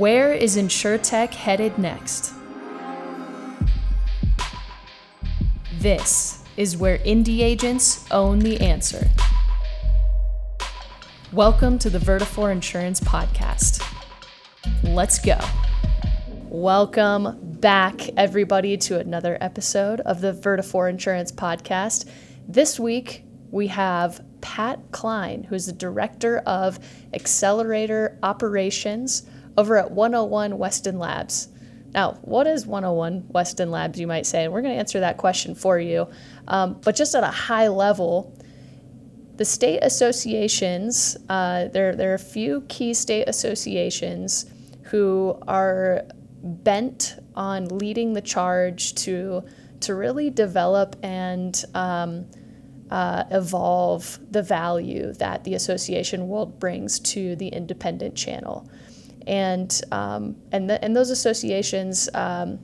Where is InsureTech headed next? This is where indie agents own the answer. Welcome to the Vertafore Insurance Podcast. Let's go. Welcome back, everybody, to another episode of the Vertafore Insurance Podcast. This week, we have Pat Cline, who's the Director of Accelerator Operations over at 101 Weston Labs. Now, what is 101 Weston Labs, you might say? And we're going to answer that question for you. Um, but just at a high level, the state associations, uh, there, there are a few key state associations who are bent on leading the charge to, to really develop and um, uh, evolve the value that the association world brings to the independent channel. And, um, and, the, and those associations um,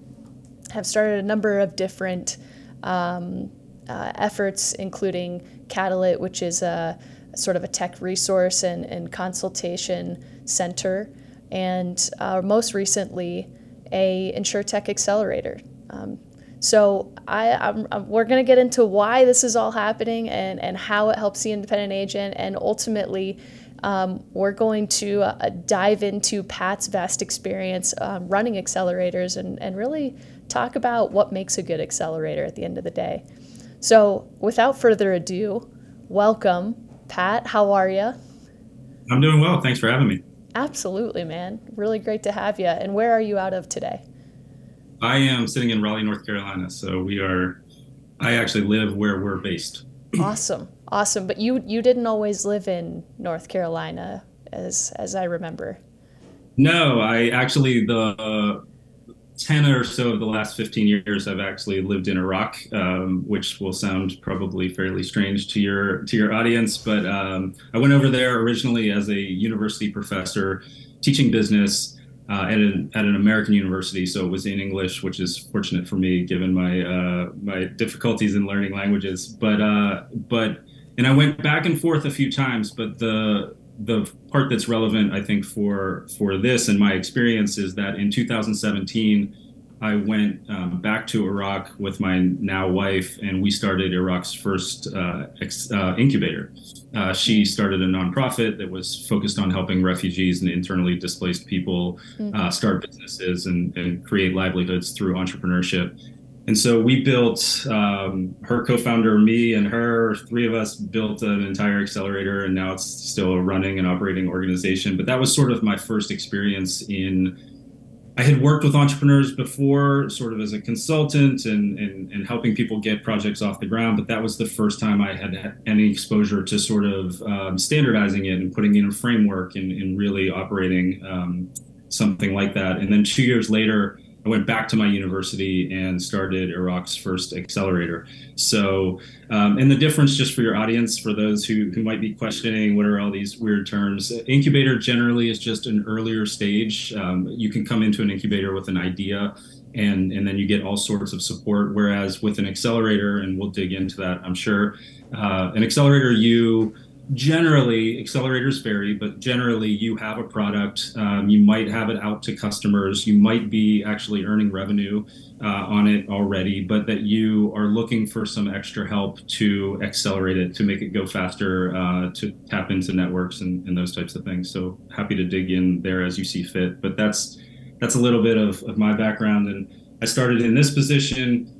have started a number of different um, uh, efforts, including Catalyit, which is a, sort of a tech resource and, and consultation center, and uh, most recently, a InsurTech accelerator. Um, so I, I'm, I'm, we're going to get into why this is all happening and, and how it helps the independent agent, and ultimately, um, we're going to uh, dive into Pat's vast experience um, running accelerators and, and really talk about what makes a good accelerator at the end of the day. So, without further ado, welcome, Pat. How are you? I'm doing well. Thanks for having me. Absolutely, man. Really great to have you. And where are you out of today? I am sitting in Raleigh, North Carolina. So we are, I actually live where we're based. awesome. Awesome. But you, you didn't always live in North Carolina as, as I remember. No, I actually, the uh, 10 or so of the last 15 years, I've actually lived in Iraq, um, which will sound probably fairly strange to your, to your audience. But um, I went over there originally as a university professor teaching business uh, at, an, at an American university, so it was in English, which is fortunate for me given my uh, my difficulties in learning languages. But uh, but and I went back and forth a few times. But the the part that's relevant, I think, for for this and my experience is that in 2017 I went um, back to Iraq with my now wife, and we started Iraq's first uh, ex, uh, incubator. Uh, she started a nonprofit that was focused on helping refugees and internally displaced people mm-hmm. Uh, start businesses and, and, create livelihoods through entrepreneurship. And so we built, um, her co founder, me, and her, three of us built an entire accelerator, and now it's still a running and operating organization. But that was sort of my first experience in I had worked with entrepreneurs before, sort of as a consultant and, and, and, helping people get projects off the ground, but that was the first time I had, had any exposure to sort of um, standardizing it and putting in a framework and, and really operating um, something like that. And then two years later, I went back to my university and started Iraq's first accelerator. So, um, and the difference, just for your audience, for those who, who might be questioning what are all these weird terms, incubator generally is just an earlier stage. Um, you can come into an incubator with an idea. And, and then you get all sorts of support. Whereas with an accelerator, and we'll dig into that, I'm sure, uh, an accelerator, you generally accelerators vary but generally you have a product um, you might have it out to customers you might be actually earning revenue uh, on it already but that you are looking for some extra help to accelerate it to make it go faster uh, to tap into networks and, and, those types of things. So happy to dig in there as you see fit but that's that's a little bit of, of my background. And i started in this position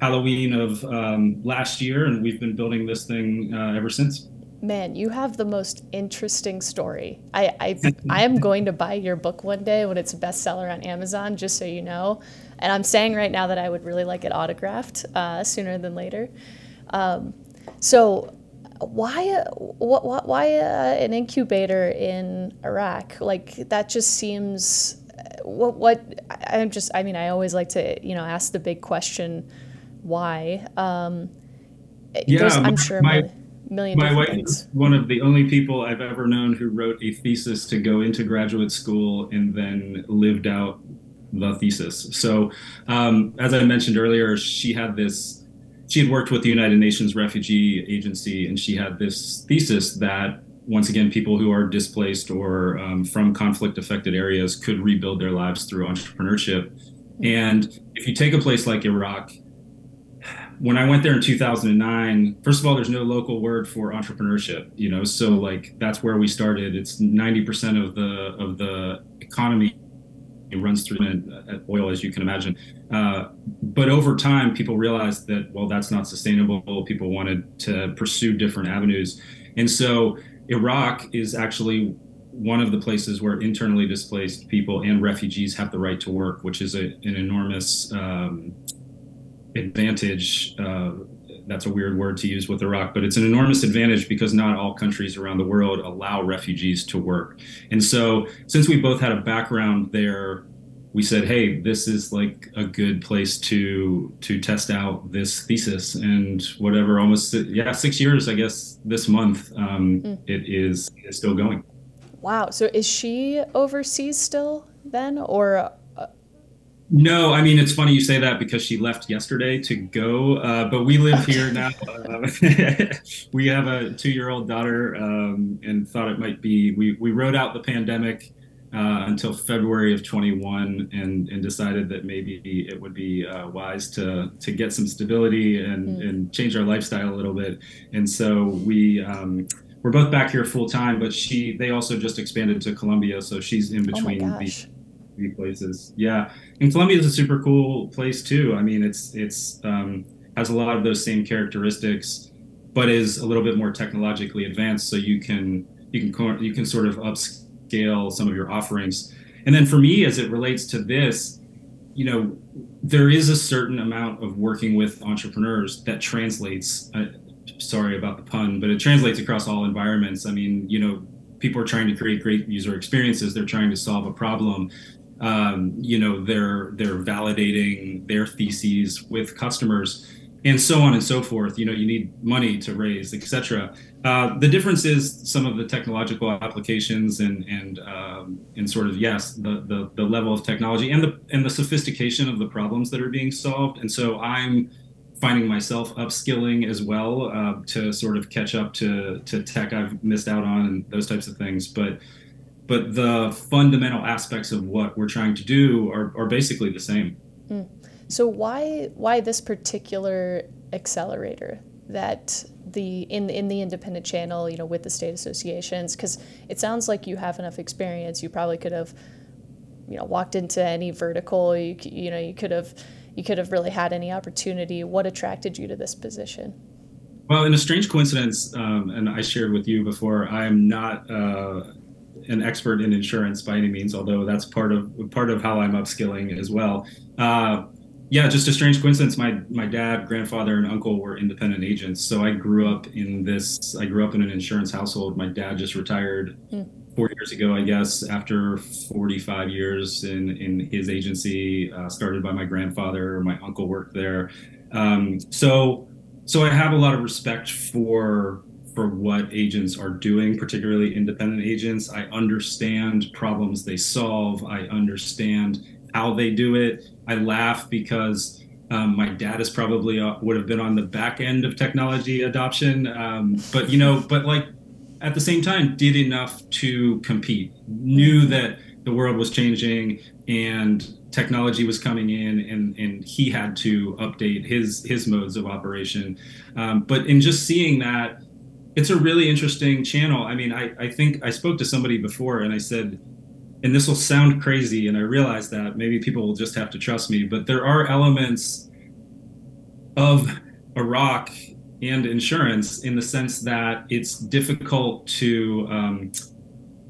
halloween of um, last year and we've been building this thing uh, ever since man, you have the most interesting story. I, I, I am going to buy your book one day when it's a bestseller on Amazon, just so you know. And I'm saying right now that I would really like it autographed uh, sooner than later. Um, so, why, what, why uh, an incubator in Iraq? Like that just seems. What, what I'm just. I mean, I always like to you know ask the big question, why. Um, yeah, I'm sure. My, million my wife things. is one of the only people I've ever known who wrote a thesis to go into graduate school and then lived out the thesis. So, um, as I mentioned earlier, she had this. She had worked with the United Nations Refugee Agency, and she had this thesis that once again, people who are displaced or um, from conflict affected areas could rebuild their lives through entrepreneurship. And if you take a place like Iraq, when I went there in 2009, first of all, there's no local word for entrepreneurship, you know, so like that's where we started. It's 90% of the of the economy it runs through oil, as you can imagine. Uh, but over time, people realized that well, that's not sustainable. People wanted to pursue different avenues, and so Iraq is actually one of the places where internally displaced people and refugees have the right to work, which is a, an enormous um, advantage. Uh, that's a weird word to use with Iraq, but it's an enormous advantage because not all countries around the world allow refugees to work. And so, since we both had a background there, we said, "Hey, this is like a good place to to test out this thesis." And whatever, almost yeah, six years, I guess, this month, um, mm. it is is still going. Wow. So is she overseas still then, or no, I mean it's funny you say that because she left yesterday to go, uh, but we live here now. Uh, we have a two-year-old daughter, um, and thought it might be. We we rode out the pandemic uh, until February of 21, and and decided that maybe it would be uh, wise to to get some stability and mm. and change our lifestyle a little bit. And so we. Um, we're both back here full time, but she they also just expanded to Colombia, so she's in oh between oh the three places. Yeah, and Colombia is a super cool place too. I mean, it's it's um, has a lot of those same characteristics, but is a little bit more technologically advanced. So you can you can you can sort of upscale some of your offerings. And then for me, as it relates to this, you know, there is a certain amount of working with entrepreneurs that translates. Uh, sorry about the pun, but it translates across all environments. I mean, you know, people are trying to create great user experiences. They're trying to solve a problem um, you know they're they're validating their theses with customers and so on and so forth. You know you need money to raise etc uh, the difference is some of the technological applications and and um, and sort of yes the, the the level of technology and the and the sophistication of the problems that are being solved. And so i'm finding myself upskilling as well uh, to sort of catch up to to tech i've missed out on and those types of things. But but the fundamental aspects of what we're trying to do are, are basically the same. Mm. So why why this particular accelerator that the in in the independent channel, you know, with the state associations? Because it sounds like you have enough experience. You probably could have, you know, walked into any vertical. You you know you could have you could have really had any opportunity. What attracted you to this position? Well, in a strange coincidence, um, and I shared with you before, I am not. Uh, an expert in insurance by any means, although that's part of part of how I'm upskilling as well. Uh, yeah, just a strange coincidence. My my dad, grandfather, and uncle were independent agents, so I grew up in this. I grew up in an insurance household. My dad just retired mm. four years ago, I guess, after 45 years in in his agency, uh, started by my grandfather. My uncle worked there, um, so so I have a lot of respect for for what agents are doing, particularly independent agents. I understand problems they solve. I understand how they do it. I laugh because um, my dad is probably uh, would have been on the back end of technology adoption, um, but you know, but like at the same time, did enough to compete. Knew that the world was changing and technology was coming in, and and he had to update his his modes of operation. Um, but in just seeing that it's a really interesting channel. I mean, I, I think I spoke to somebody before and I said, and this will sound crazy, and I realize that maybe people will just have to trust me, but there are elements of Iraq and insurance in the sense that it's difficult to um,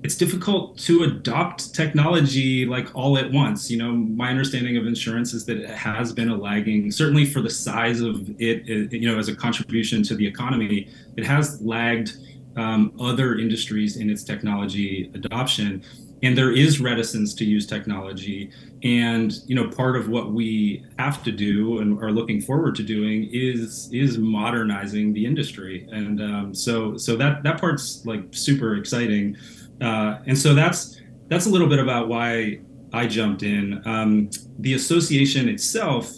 it's difficult to adopt technology like all at once. You know, my understanding of insurance is that it has been a lagging, certainly for the size of it, it you know, as a contribution to the economy, it has lagged um, other industries in its technology adoption. And there is reticence to use technology. And you know, part of what we have to do and are looking forward to doing is is modernizing the industry. And um, so so that that part's like super exciting. Uh, and so that's that's a little bit about why I jumped in. Um, the association itself,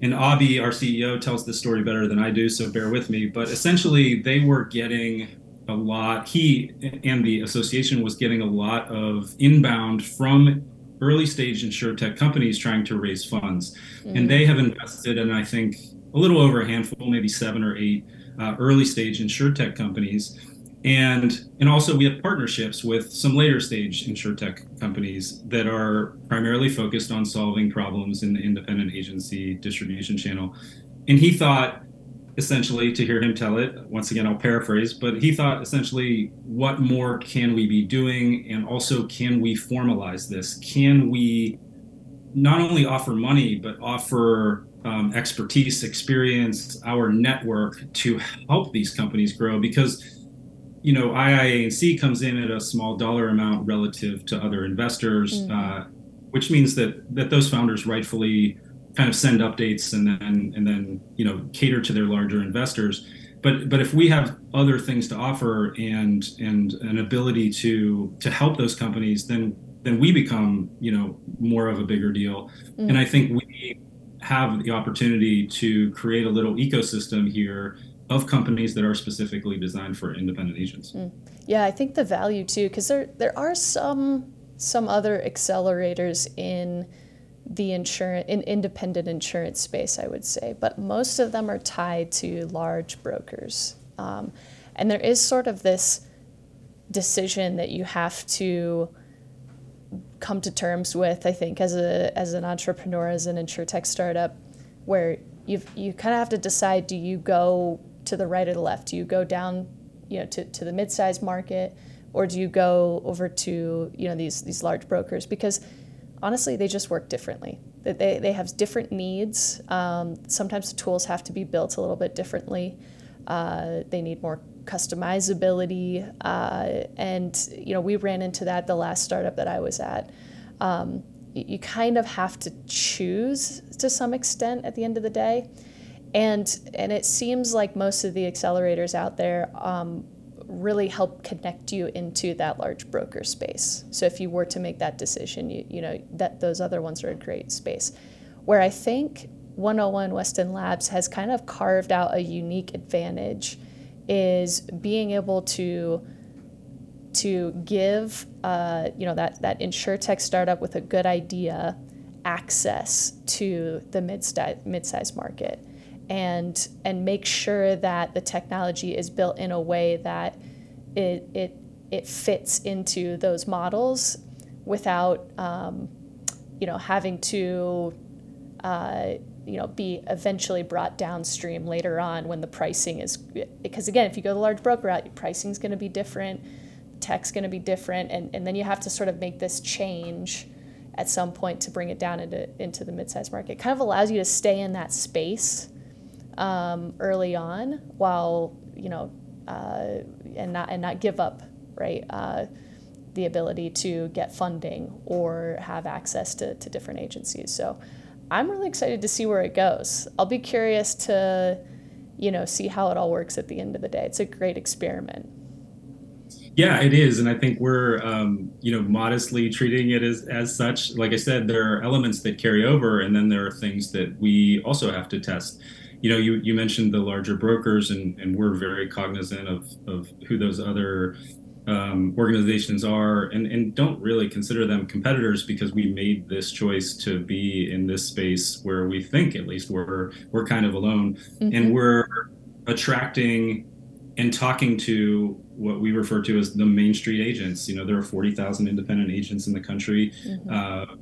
and Abhi, our CEO, tells this story better than I do, so bear with me. But essentially, they were getting a lot. He and the association was getting a lot of inbound from early stage insurtech companies trying to raise funds, mm-hmm. and they have invested in I think a little over a handful, maybe seven or eight uh, early stage insurtech companies. And, and also we have partnerships with some later stage insurtech companies that are primarily focused on solving problems in the independent agency distribution channel. And he thought essentially to hear him tell it once again i'll paraphrase but he thought essentially what more can we be doing? And also can we formalize this? Can we not only offer money but offer um, expertise experience our network to help these companies grow? Because you know iia comes in at a small dollar amount relative to other investors mm-hmm. uh, which means that that those founders rightfully kind of send updates and then and then you know cater to their larger investors but but if we have other things to offer and and an ability to to help those companies then then we become you know more of a bigger deal mm. and i think we have the opportunity to create a little ecosystem here of companies that are specifically designed for independent agents mm. yeah i think the value too because there there are some some other accelerators in the insurance in independent insurance space, I would say, but most of them are tied to large brokers. Um, and there is sort of this decision that you have to come to terms with, I think, as a as an entrepreneur, as an insurtech startup, where you you kind of have to decide: do you go to the right or the left? Do you go down, you know, to, to the mid-sized market, or do you go over to you know these these large brokers? Because honestly, they just work differently. They, they have different needs. Um, sometimes the tools have to be built a little bit differently. Uh, they need more customizability. Uh, and, you know, we ran into that the last startup that I was at. Um, you, you kind of have to choose to some extent at the end of the day. And, and it seems like most of the accelerators out there um, really help connect you into that large broker space. So if you were to make that decision, you, you know, that those other ones are a great space. Where I think 101 Weston Labs has kind of carved out a unique advantage is being able to to give uh, you know that that insurtech startup with a good idea access to the mid mid-sized market and and make sure that the technology is built in a way that it it it fits into those models without um, you know having to uh, you know be eventually brought downstream later on when the pricing is because again if you go the large broker route pricing is going to be different tech's going to be different and, and then you have to sort of make this change at some point to bring it down into into the mid-sized market. It kind of allows you to stay in that space um, early on while you know uh, and not and not give up right uh, the ability to get funding or have access to, to different agencies. So i'm really excited to see where it goes. I'll be curious to you know see how it all works at the end of the day. It's a great experiment. Yeah, it is, and I think we're um, you know modestly treating it as as such. Like I said, there are elements that carry over, and then there are things that we also have to test you know, you, you mentioned the larger brokers, and, and we're very cognizant of, of who those other um, organizations are and, and don't really consider them competitors because we made this choice to be in this space where we think at least we're we're kind of alone mm-hmm. and we're attracting and talking to what we refer to as the main street agents you know there are 40,000 independent agents in the country mm-hmm. uh,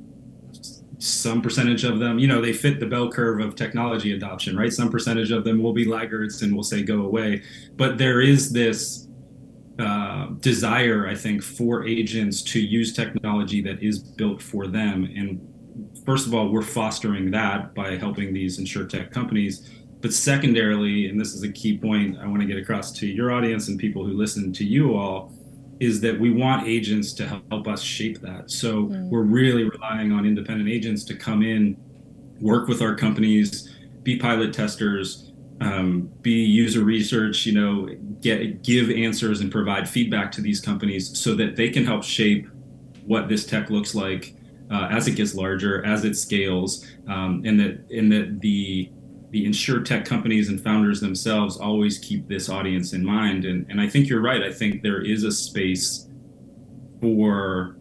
some percentage of them, you know, they fit the bell curve of technology adoption, right? Some percentage of them will be laggards and will say go away. But there is this uh, desire, I think, for agents to use technology that is built for them. And first of all, we're fostering that by helping these insurtech companies. But secondarily, and this is a key point I want to get across to your audience and people who listen to you all, is that we want agents to help us shape that. So mm. we're really relying on independent agents to come in, work with our companies, be pilot testers, um, be user research, you know, get give answers and provide feedback to these companies so that they can help shape what this tech looks like uh, as it gets larger, as it scales, um, and that and that the the insure tech companies and founders themselves always keep this audience in mind. And, and I think you're right. I think there is a space for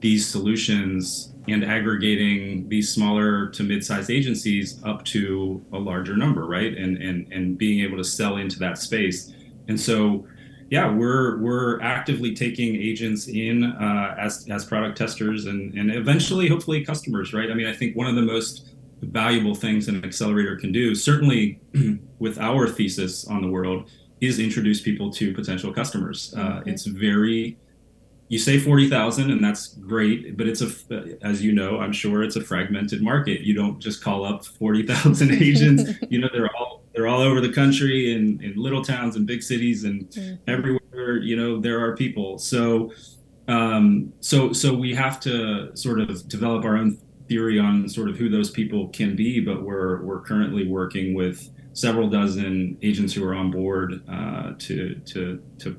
these solutions and aggregating these smaller to mid-sized agencies up to a larger number, right? And and and being able to sell into that space. And so, yeah, we're we're actively taking agents in uh, as as product testers and and eventually, hopefully, customers, right? I mean, I think one of the most valuable things an accelerator can do, certainly with our thesis on the world, is introduce people to potential customers. Uh. It's very you say 40,000 and that's great, but it's a, as you know, I'm sure it's a fragmented market. You don't just call up 40,000 agents. you know, they're all, they're all over the country in, in little towns and big cities and mm-hmm. everywhere, you know, there are people. So, um, so, so we have to sort of develop our own theory on sort of who those people can be, but we're, we're currently working with several dozen agents who are on board, uh, to, to, to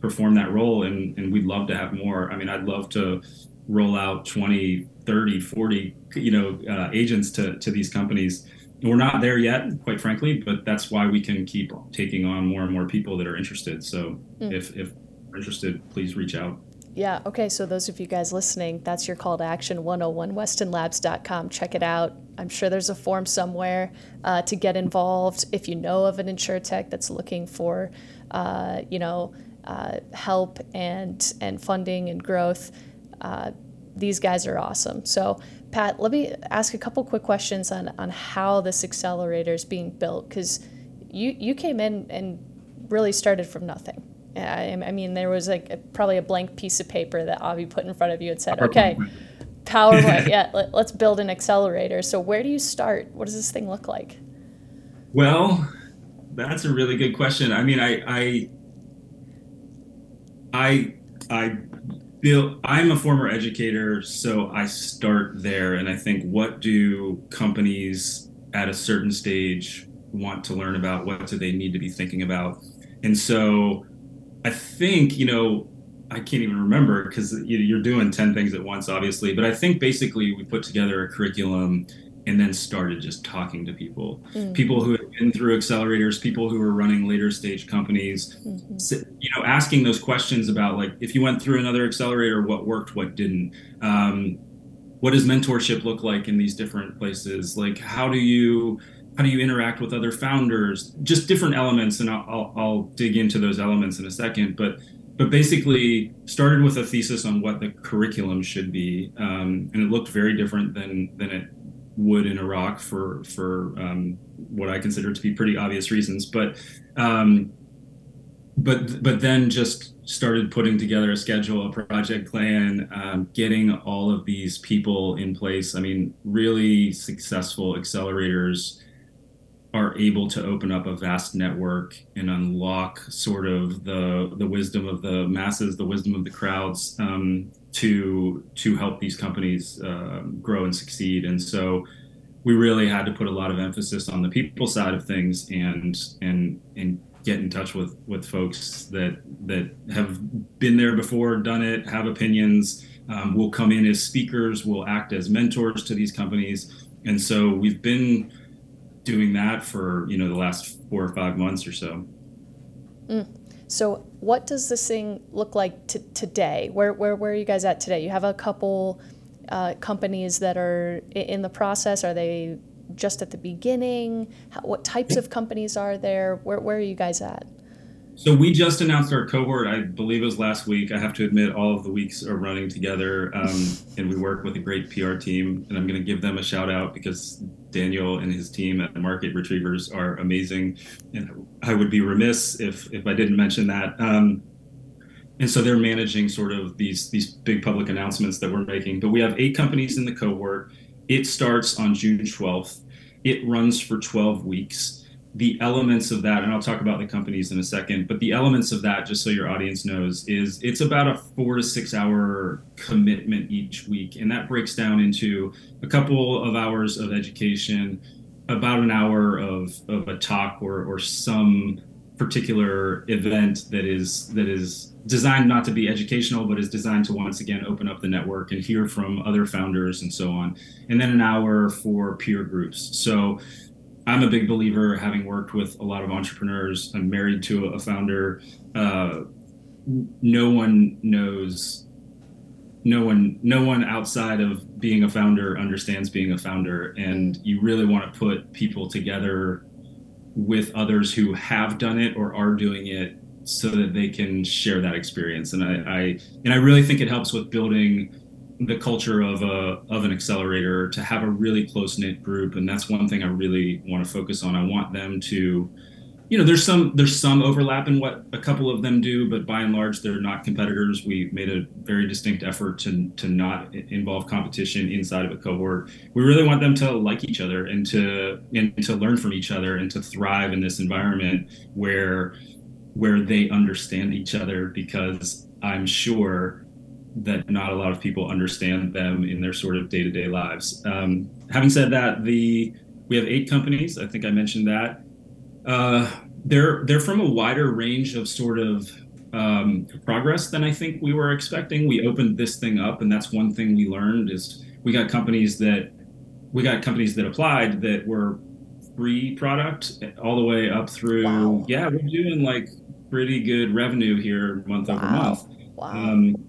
perform that role and, and we'd love to have more. I mean i'd love to roll out 20 30 40 you know uh, agents to, to these companies. We're not there yet quite frankly but that's why we can keep taking on more and more people that are interested. So mm. if if interested please reach out yeah okay so those of you guys listening that's your call to action 101westonlabs.com check it out i'm sure there's a form somewhere uh, to get involved if you know of an insure tech that's looking for uh, you know uh, help and and funding and growth. Uh, these guys are awesome. So, Pat, let me ask a couple quick questions on on how this accelerator is being built because you you came in and really started from nothing. I, I mean, there was like a, probably a blank piece of paper that Avi put in front of you and said, "Okay, PowerPoint, yeah, let, let's build an accelerator." So, where do you start? What does this thing look like? Well, that's a really good question. I mean, I, I I I built I'm a former educator, so I start there and I think what do companies at a certain stage want to learn about? What do they need to be thinking about? And so I think, you know, I can't even remember because you're doing 10 things at once, obviously. But I think basically we put together a curriculum and then started just talking to people mm. people who had been through accelerators people who were running later stage companies mm-hmm. you know asking those questions about like if you went through another accelerator what worked what didn't um, what does mentorship look like in these different places like how do you how do you interact with other founders just different elements and I'll, I'll, I'll dig into those elements in a second but but basically started with a thesis on what the curriculum should be um, and it looked very different than than it would in Iraq for for um, what I consider to be pretty obvious reasons. But um, but but then just started putting together a schedule, a project plan, um, getting all of these people in place. I mean, really successful accelerators are able to open up a vast network and unlock sort of the the wisdom of the masses, the wisdom of the crowds, um, to to help these companies uh, grow and succeed. And so we really had to put a lot of emphasis on the people side of things and and and get in touch with with folks that that have been there before, done it, have opinions. Um, will come in as speakers, we'll act as mentors to these companies, and so we've been doing that for you know the last four or five months or so. Mm. So, what does this thing look like t- today? Where, where, where are you guys at today? You have a couple uh, companies that are in the process. Are they just at the beginning? How, what types of companies are there? Where, where are you guys at? So we just announced our cohort. I believe it was last week. I have to admit, all of the weeks are running together, um, and we work with a great PR team. And I'm going to give them a shout out because Daniel and his team at Market Retrievers are amazing, and I would be remiss if if I didn't mention that. Um, and so they're managing sort of these these big public announcements that we're making. But we have eight companies in the cohort. It starts on June 12th. It runs for 12 weeks the elements of that, and I'll talk about the companies in a second, but the elements of that, just so your audience knows, is it's about a four to six hour commitment each week. And that breaks down into a couple of hours of education, about an hour of, of a talk or, or some particular event that is that is designed not to be educational but is designed to once again open up the network and hear from other founders and so on and then an hour for peer groups so I'm a big believer, having worked with a lot of entrepreneurs. I'm married to a founder. Uh, no one knows no one no one outside of being a founder understands being a founder and you really want to put people together with others who have done it or are doing it so that they can share that experience and i, I and i really think it helps with building the culture of a of an accelerator to have a really close knit group. And that's one thing i really want to focus on. I want them to you know there's some there's some overlap in what a couple of them do but by and large they're not competitors. We made a very distinct effort to to not involve competition inside of a cohort. We really want them to like each other and to and to learn from each other and to thrive in this environment where where they understand each other because i'm sure that not a lot of people understand them in their sort of day-to-day lives um, having said that the we have eight companies i think i mentioned that uh, they're they're from a wider range of sort of um, progress than I think we were expecting. We opened this thing up, and that's one thing we learned is we got companies that we got companies that applied that were free product all the way up through. Wow. Yeah, we're doing like pretty good revenue here month wow. over month. Wow. Um,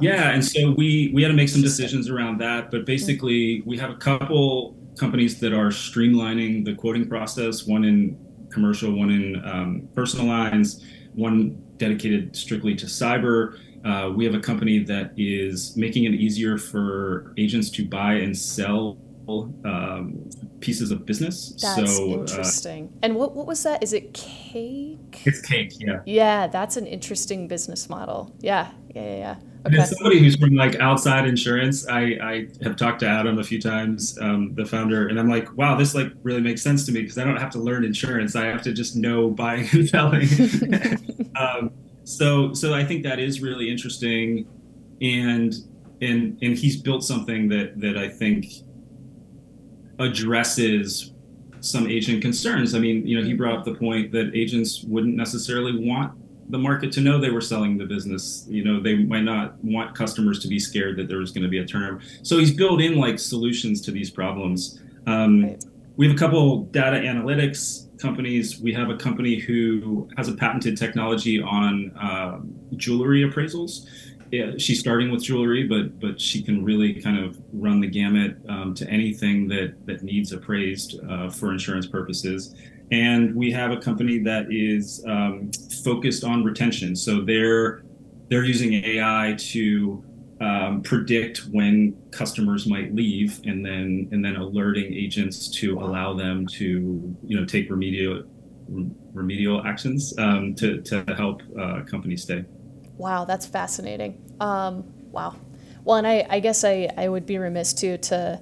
yeah, and so we we had to make some decisions around that, but basically we have a couple companies that are streamlining the quoting process. One in commercial, one in um, personal lines, one dedicated strictly to cyber. Uh, we have a company that is making it easier for agents to buy and sell um, pieces of business. That's so, uh, interesting. Uh, and what, what was that? Is it cake? It's cake, yeah. Yeah, that's an interesting business model. Yeah, yeah, yeah. yeah. Okay. And as somebody who's from like outside insurance, I, I have talked to Adam a few times, um, the founder, and I'm like, wow, this like really makes sense to me because I don't have to learn insurance. I have to just know buying and selling. um, so so I think that is really interesting, and and and he's built something that that I think addresses some agent concerns. I mean, you know, he brought up the point that agents wouldn't necessarily want the market to know they were selling the business. You know, they might not want customers to be scared that there was going to be a turnover. So he's built in like solutions to these problems. Um, right. We have a couple data analytics companies. We have a company who has a patented technology on uh, jewelry appraisals. Yeah, she's starting with jewelry, but but she can really kind of run the gamut um, to anything that that needs appraised uh, for insurance purposes and we have a company that is um, focused on retention. So they're they're using AI to um, predict when customers might leave, and then and then alerting agents to allow them to you know take remedial remedial actions um, to to help uh, companies stay. Wow, that's fascinating. Um, wow. Well, and I, I guess I, I would be remiss too to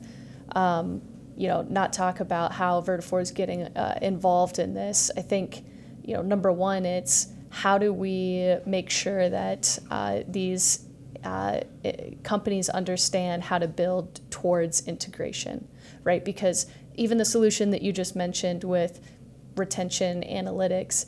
um, you know, not talk about how Vertafore is getting uh, involved in this. I think, you know, number one, it's how do we make sure that uh, these uh, companies understand how to build towards integration, right? Because even the solution that you just mentioned with retention analytics,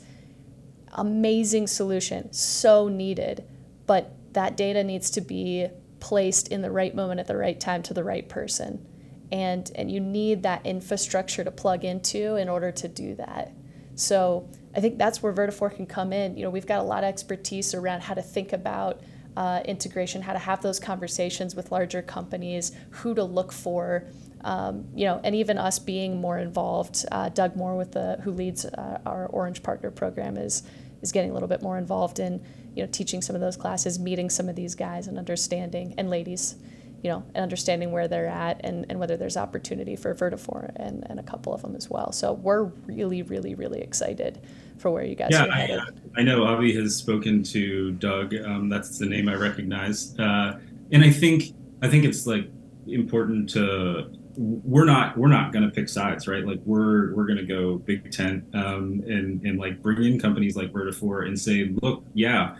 amazing solution, so needed, but that data needs to be placed in the right moment at the right time to the right person and and you need that infrastructure to plug into in order to do that. So I think that's where Vertafore can come in. You know, we've got a lot of expertise around how to think about uh, integration, how to have those conversations with larger companies, who to look for, um, you know, and even us being more involved. Uh, Doug Moore, with the who leads uh, our Orange Partner Program, is is getting a little bit more involved in you know teaching some of those classes, meeting some of these guys, and understanding and ladies you know, and understanding where they're at and, and whether there's opportunity for Vertafore and, and a couple of them as well. So we're really, really, really excited for where you guys yeah, are headed. I, I know Avi has spoken to Doug. Um, that's the name I recognize. Uh, and I think, I think it's like important to, we're not, we're not going to pick sides, right? Like we're, we're going to go big tent um, and, and like bring in companies like Vertafore and say, look, yeah,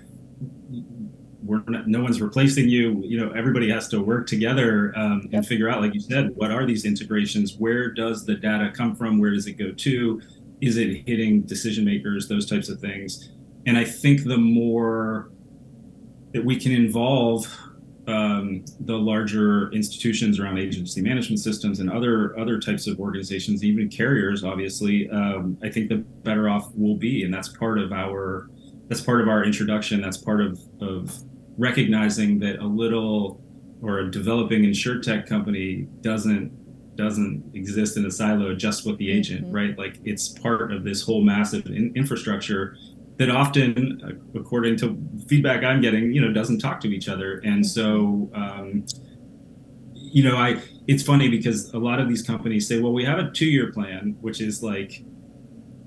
we're not, no one's replacing you. You know, everybody has to work together um, yep. and figure out, like you said, what are these integrations? Where does the data come from? Where does it go to? Is it hitting decision makers? Those types of things. And I think the more that we can involve um, the larger institutions around agency management systems and other other types of organizations, even carriers, obviously, um, I think the better off we'll be, and that's part of our that's part of our introduction. That's part of of recognizing that a little or a developing insurtech company doesn't doesn't exist in a silo just with the agent, mm-hmm. right? Like it's part of this whole massive in- infrastructure that often, according to feedback I'm getting, you know, doesn't talk to each other. And so, um, you know, I it's funny because a lot of these companies say, well, we have a two-year plan, which is like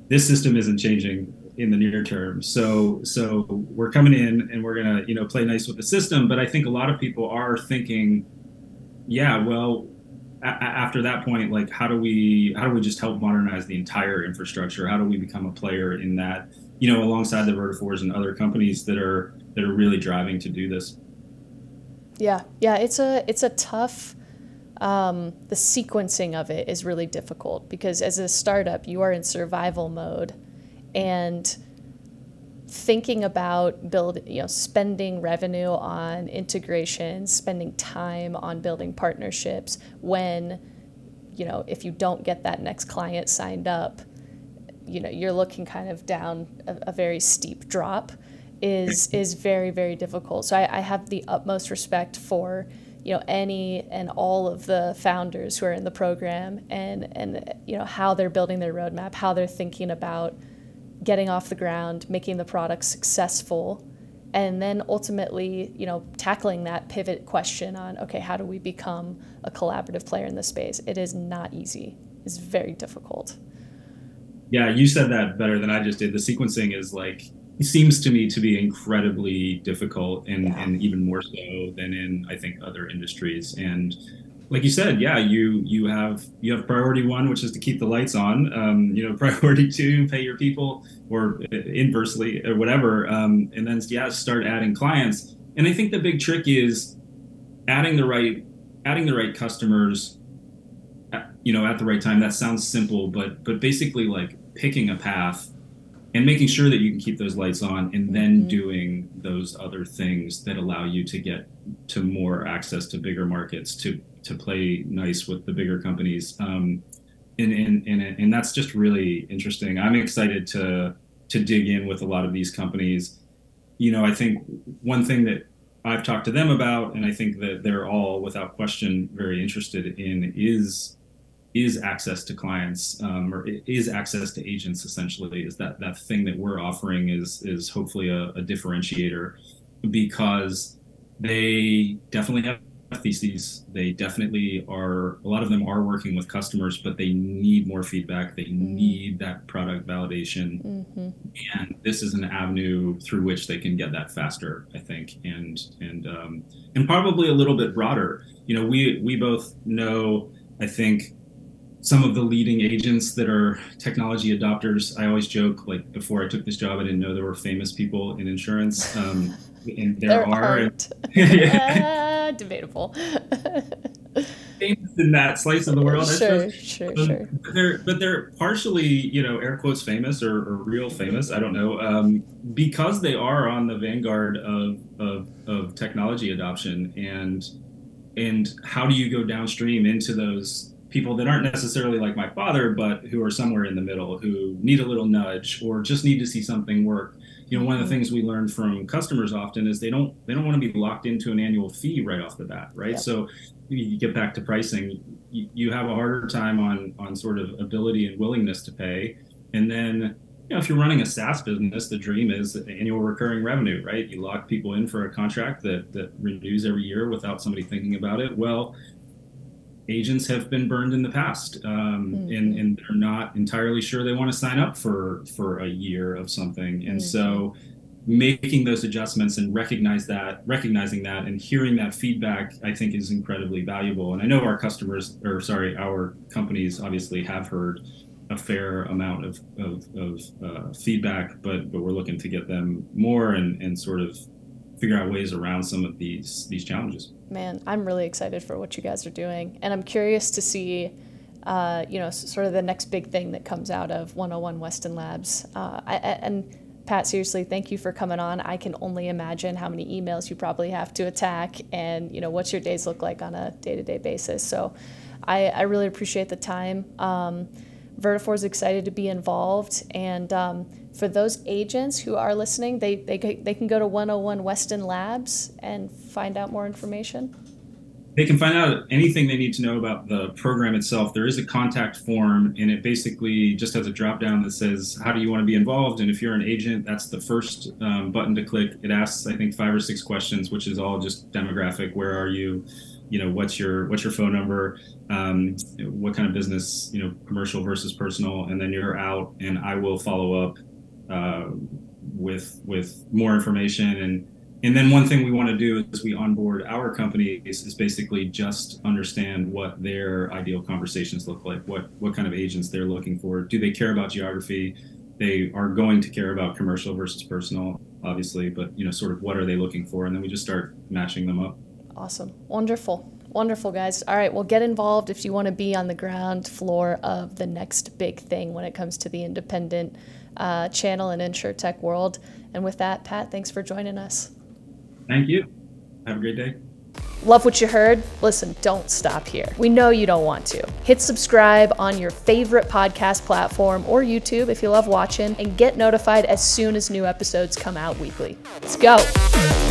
this system isn't changing in the near term. So so we're coming in and we're gonna you know play nice with the system. But I think a lot of people are thinking, yeah, well, a- after that point, like how do we how do we just help modernize the entire infrastructure? How do we become a player in that? You know, alongside the Vertafores and other companies that are that are really driving to do this. Yeah, yeah, it's a it's a tough. Um, the sequencing of it is really difficult because as a startup, you are in survival mode and thinking about building, you know spending revenue on integration spending time on building partnerships when you know if you don't get that next client signed up you know you're looking kind of down a, a very steep drop is is very very difficult so I, I have the utmost respect for you know any and all of the founders who are in the program and and you know how they're building their roadmap how they're thinking about getting off the ground, making the product successful, and then ultimately, you know, tackling that pivot question on okay, how do we become a collaborative player in this space? It is not easy. It's very difficult. Yeah, you said that better than I just did. The sequencing is like it seems to me to be incredibly difficult and, yeah. and even more so than in I think other industries. And like you said, yeah, you you have you have priority one, which is to keep the lights on. Um, you know, priority two, pay your people, or inversely, or whatever. Um, and then yeah, start adding clients. And I think the big trick is adding the right adding the right customers. You know, at the right time. That sounds simple, but but basically like picking a path and making sure that you can keep those lights on and then mm-hmm. doing those other things that allow you to get to more access to bigger markets to to play nice with the bigger companies. Um, and, and, and, and that's just really interesting. I'm excited to, to dig in with a lot of these companies. You know, I think one thing that I've talked to them about, and I think that they're all without question very interested in is is access to clients um, or is access to agents essentially is that that thing that we're offering is is hopefully a, a differentiator because they definitely have theses. They definitely are, a lot of them are working with customers, but they need more feedback. They mm-hmm. need that product validation. Mm-hmm. And this is an avenue through which they can get that faster, I think, and, and, um, and probably a little bit broader. You know, we, we both know, I think, some of the leading agents that are technology adopters. I always joke, like before I took this job, I didn't know there were famous people in insurance. Um, and there, there are. And, yeah. debatable. famous in that slice of the world. Sure, sure, um, sure. But they're, but they're partially, you know, air quotes famous or, or real famous. I don't know, um, because they are on the vanguard of, of of technology adoption and and how do you go downstream into those people that aren't necessarily like my father, but who are somewhere in the middle, who need a little nudge or just need to see something work. You know, one of the mm-hmm. things we learn from customers often is they don't they don't want to be locked into an annual fee right off the bat, right? Yep. So you get back to pricing, you, you have a harder time on on sort of ability and willingness to pay, and then you know, if you're running a SaaS business, the dream is annual recurring revenue, right? You lock people in for a contract that, that renews every year without somebody thinking about it. Well, agents have been burned in the past um, mm-hmm. and, and they're not entirely sure they want to sign up for for a year of something and mm-hmm. so making those adjustments and recognize that recognizing that and hearing that feedback i think is incredibly valuable and i know our customers or sorry our companies obviously have heard a fair amount of, of, of uh, feedback but but we're looking to get them more and, and sort of figure out ways around some of these these challenges. Man, I'm really excited for what you guys are doing, and I'm curious to see, uh, you know, sort of the next big thing that comes out of 101 Weston Labs. Uh, I, and Pat, seriously, thank you for coming on. I can only imagine how many emails you probably have to attack and, you know, what's your days look like on a day to day basis. So I, I, really appreciate the time. Um, Vertafore is excited to be involved. And um, for those agents who are listening, they, they, they can go to 101 Weston Labs and find out more information. They can find out anything they need to know about the program itself. There is a contact form, and it basically just has a drop down that says, How do you want to be involved? And if you're an agent, that's the first um, button to click. It asks, I think, five or six questions, which is all just demographic. Where are you? You know, what's your what's your phone number? Um, what kind of business? You know, commercial versus personal, and then you're out, and I will follow up uh, with with more information and and then one thing we want to do as we onboard our companies is basically just understand what their ideal conversations look like, what what kind of agents they're looking for. Do they care about geography? They are going to care about commercial versus personal, obviously, but you know, sort of what are they looking for, and then we just start matching them up. Awesome, wonderful. Wonderful, guys. All right, well, get involved if you want to be on the ground floor of the next big thing when it comes to the independent uh, channel and tech world. And with that, Pat, thanks for joining us. Thank you. Have a great day. Love what you heard? Listen, don't stop here. We know you don't want to. Hit subscribe on your favorite podcast platform or YouTube if you love watching and get notified as soon as new episodes come out weekly. Let's go.